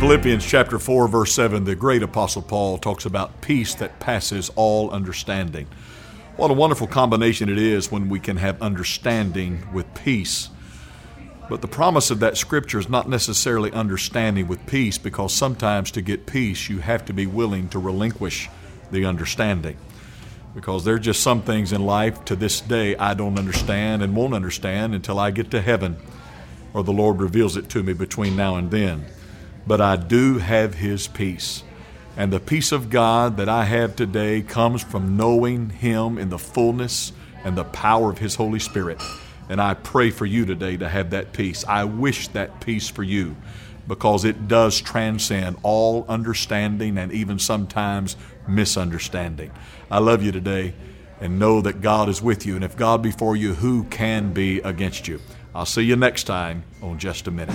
Philippians chapter 4, verse 7, the great apostle Paul talks about peace that passes all understanding. What a wonderful combination it is when we can have understanding with peace. But the promise of that scripture is not necessarily understanding with peace because sometimes to get peace, you have to be willing to relinquish the understanding. Because there are just some things in life to this day I don't understand and won't understand until I get to heaven or the Lord reveals it to me between now and then. But I do have His peace. And the peace of God that I have today comes from knowing Him in the fullness and the power of His Holy Spirit. And I pray for you today to have that peace. I wish that peace for you because it does transcend all understanding and even sometimes misunderstanding. I love you today and know that God is with you. And if God be for you, who can be against you? I'll see you next time on Just a Minute.